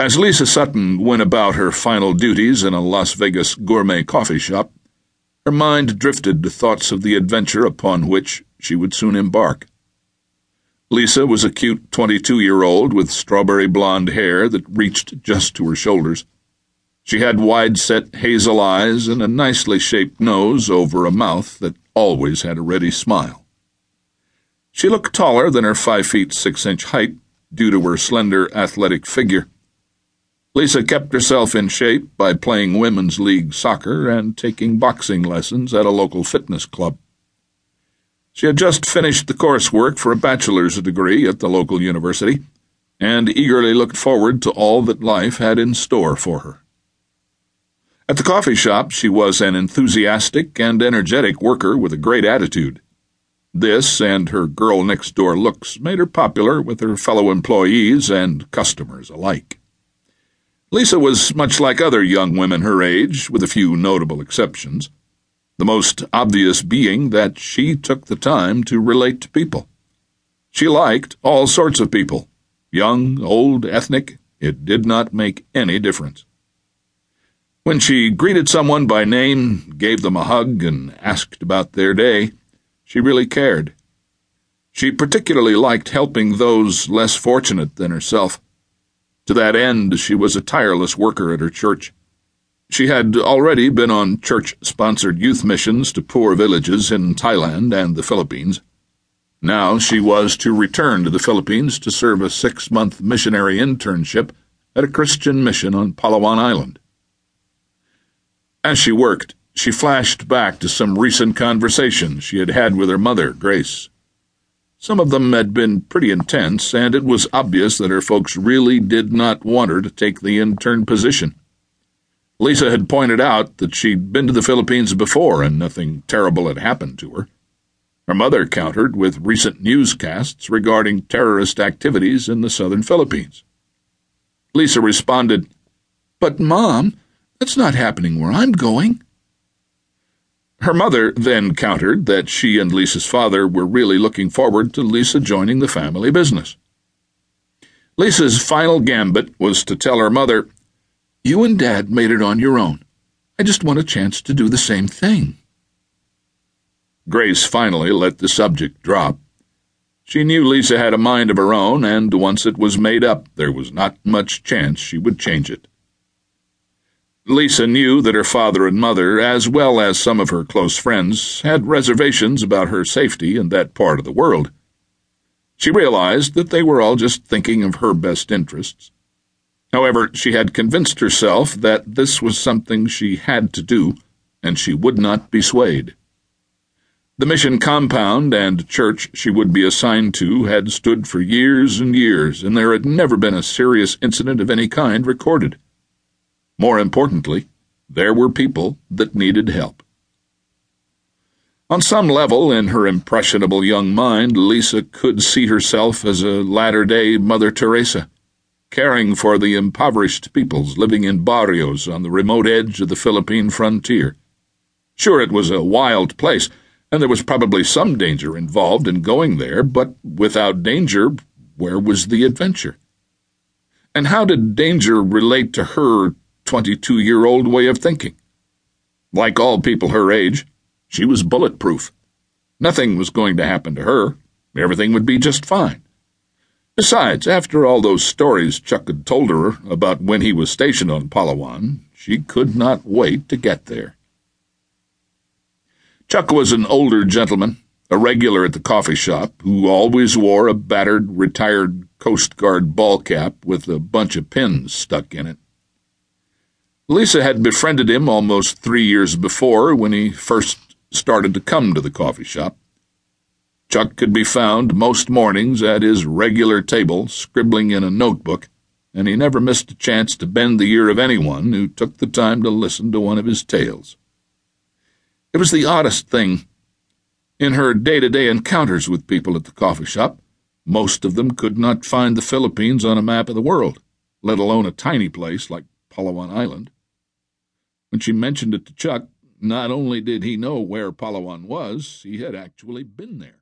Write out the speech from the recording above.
As Lisa Sutton went about her final duties in a Las Vegas gourmet coffee shop, her mind drifted to thoughts of the adventure upon which she would soon embark. Lisa was a cute 22 year old with strawberry blonde hair that reached just to her shoulders. She had wide set hazel eyes and a nicely shaped nose over a mouth that always had a ready smile. She looked taller than her five feet six inch height due to her slender athletic figure. Lisa kept herself in shape by playing women's league soccer and taking boxing lessons at a local fitness club. She had just finished the coursework for a bachelor's degree at the local university and eagerly looked forward to all that life had in store for her. At the coffee shop, she was an enthusiastic and energetic worker with a great attitude. This and her girl next door looks made her popular with her fellow employees and customers alike. Lisa was much like other young women her age, with a few notable exceptions, the most obvious being that she took the time to relate to people. She liked all sorts of people, young, old, ethnic, it did not make any difference. When she greeted someone by name, gave them a hug, and asked about their day, she really cared. She particularly liked helping those less fortunate than herself. To that end, she was a tireless worker at her church. She had already been on church sponsored youth missions to poor villages in Thailand and the Philippines. Now she was to return to the Philippines to serve a six month missionary internship at a Christian mission on Palawan Island. As she worked, she flashed back to some recent conversations she had had with her mother, Grace. Some of them had been pretty intense, and it was obvious that her folks really did not want her to take the intern position. Lisa had pointed out that she'd been to the Philippines before and nothing terrible had happened to her. Her mother countered with recent newscasts regarding terrorist activities in the southern Philippines. Lisa responded, But, Mom, that's not happening where I'm going. Her mother then countered that she and Lisa's father were really looking forward to Lisa joining the family business. Lisa's final gambit was to tell her mother, You and Dad made it on your own. I just want a chance to do the same thing. Grace finally let the subject drop. She knew Lisa had a mind of her own, and once it was made up, there was not much chance she would change it. Lisa knew that her father and mother, as well as some of her close friends, had reservations about her safety in that part of the world. She realized that they were all just thinking of her best interests. However, she had convinced herself that this was something she had to do, and she would not be swayed. The mission compound and church she would be assigned to had stood for years and years, and there had never been a serious incident of any kind recorded. More importantly, there were people that needed help. On some level, in her impressionable young mind, Lisa could see herself as a latter day Mother Teresa, caring for the impoverished peoples living in barrios on the remote edge of the Philippine frontier. Sure, it was a wild place, and there was probably some danger involved in going there, but without danger, where was the adventure? And how did danger relate to her 22 year old way of thinking. Like all people her age, she was bulletproof. Nothing was going to happen to her. Everything would be just fine. Besides, after all those stories Chuck had told her about when he was stationed on Palawan, she could not wait to get there. Chuck was an older gentleman, a regular at the coffee shop, who always wore a battered, retired Coast Guard ball cap with a bunch of pins stuck in it. Lisa had befriended him almost three years before when he first started to come to the coffee shop. Chuck could be found most mornings at his regular table, scribbling in a notebook, and he never missed a chance to bend the ear of anyone who took the time to listen to one of his tales. It was the oddest thing. In her day to day encounters with people at the coffee shop, most of them could not find the Philippines on a map of the world, let alone a tiny place like Palawan Island. When she mentioned it to Chuck, not only did he know where Palawan was, he had actually been there.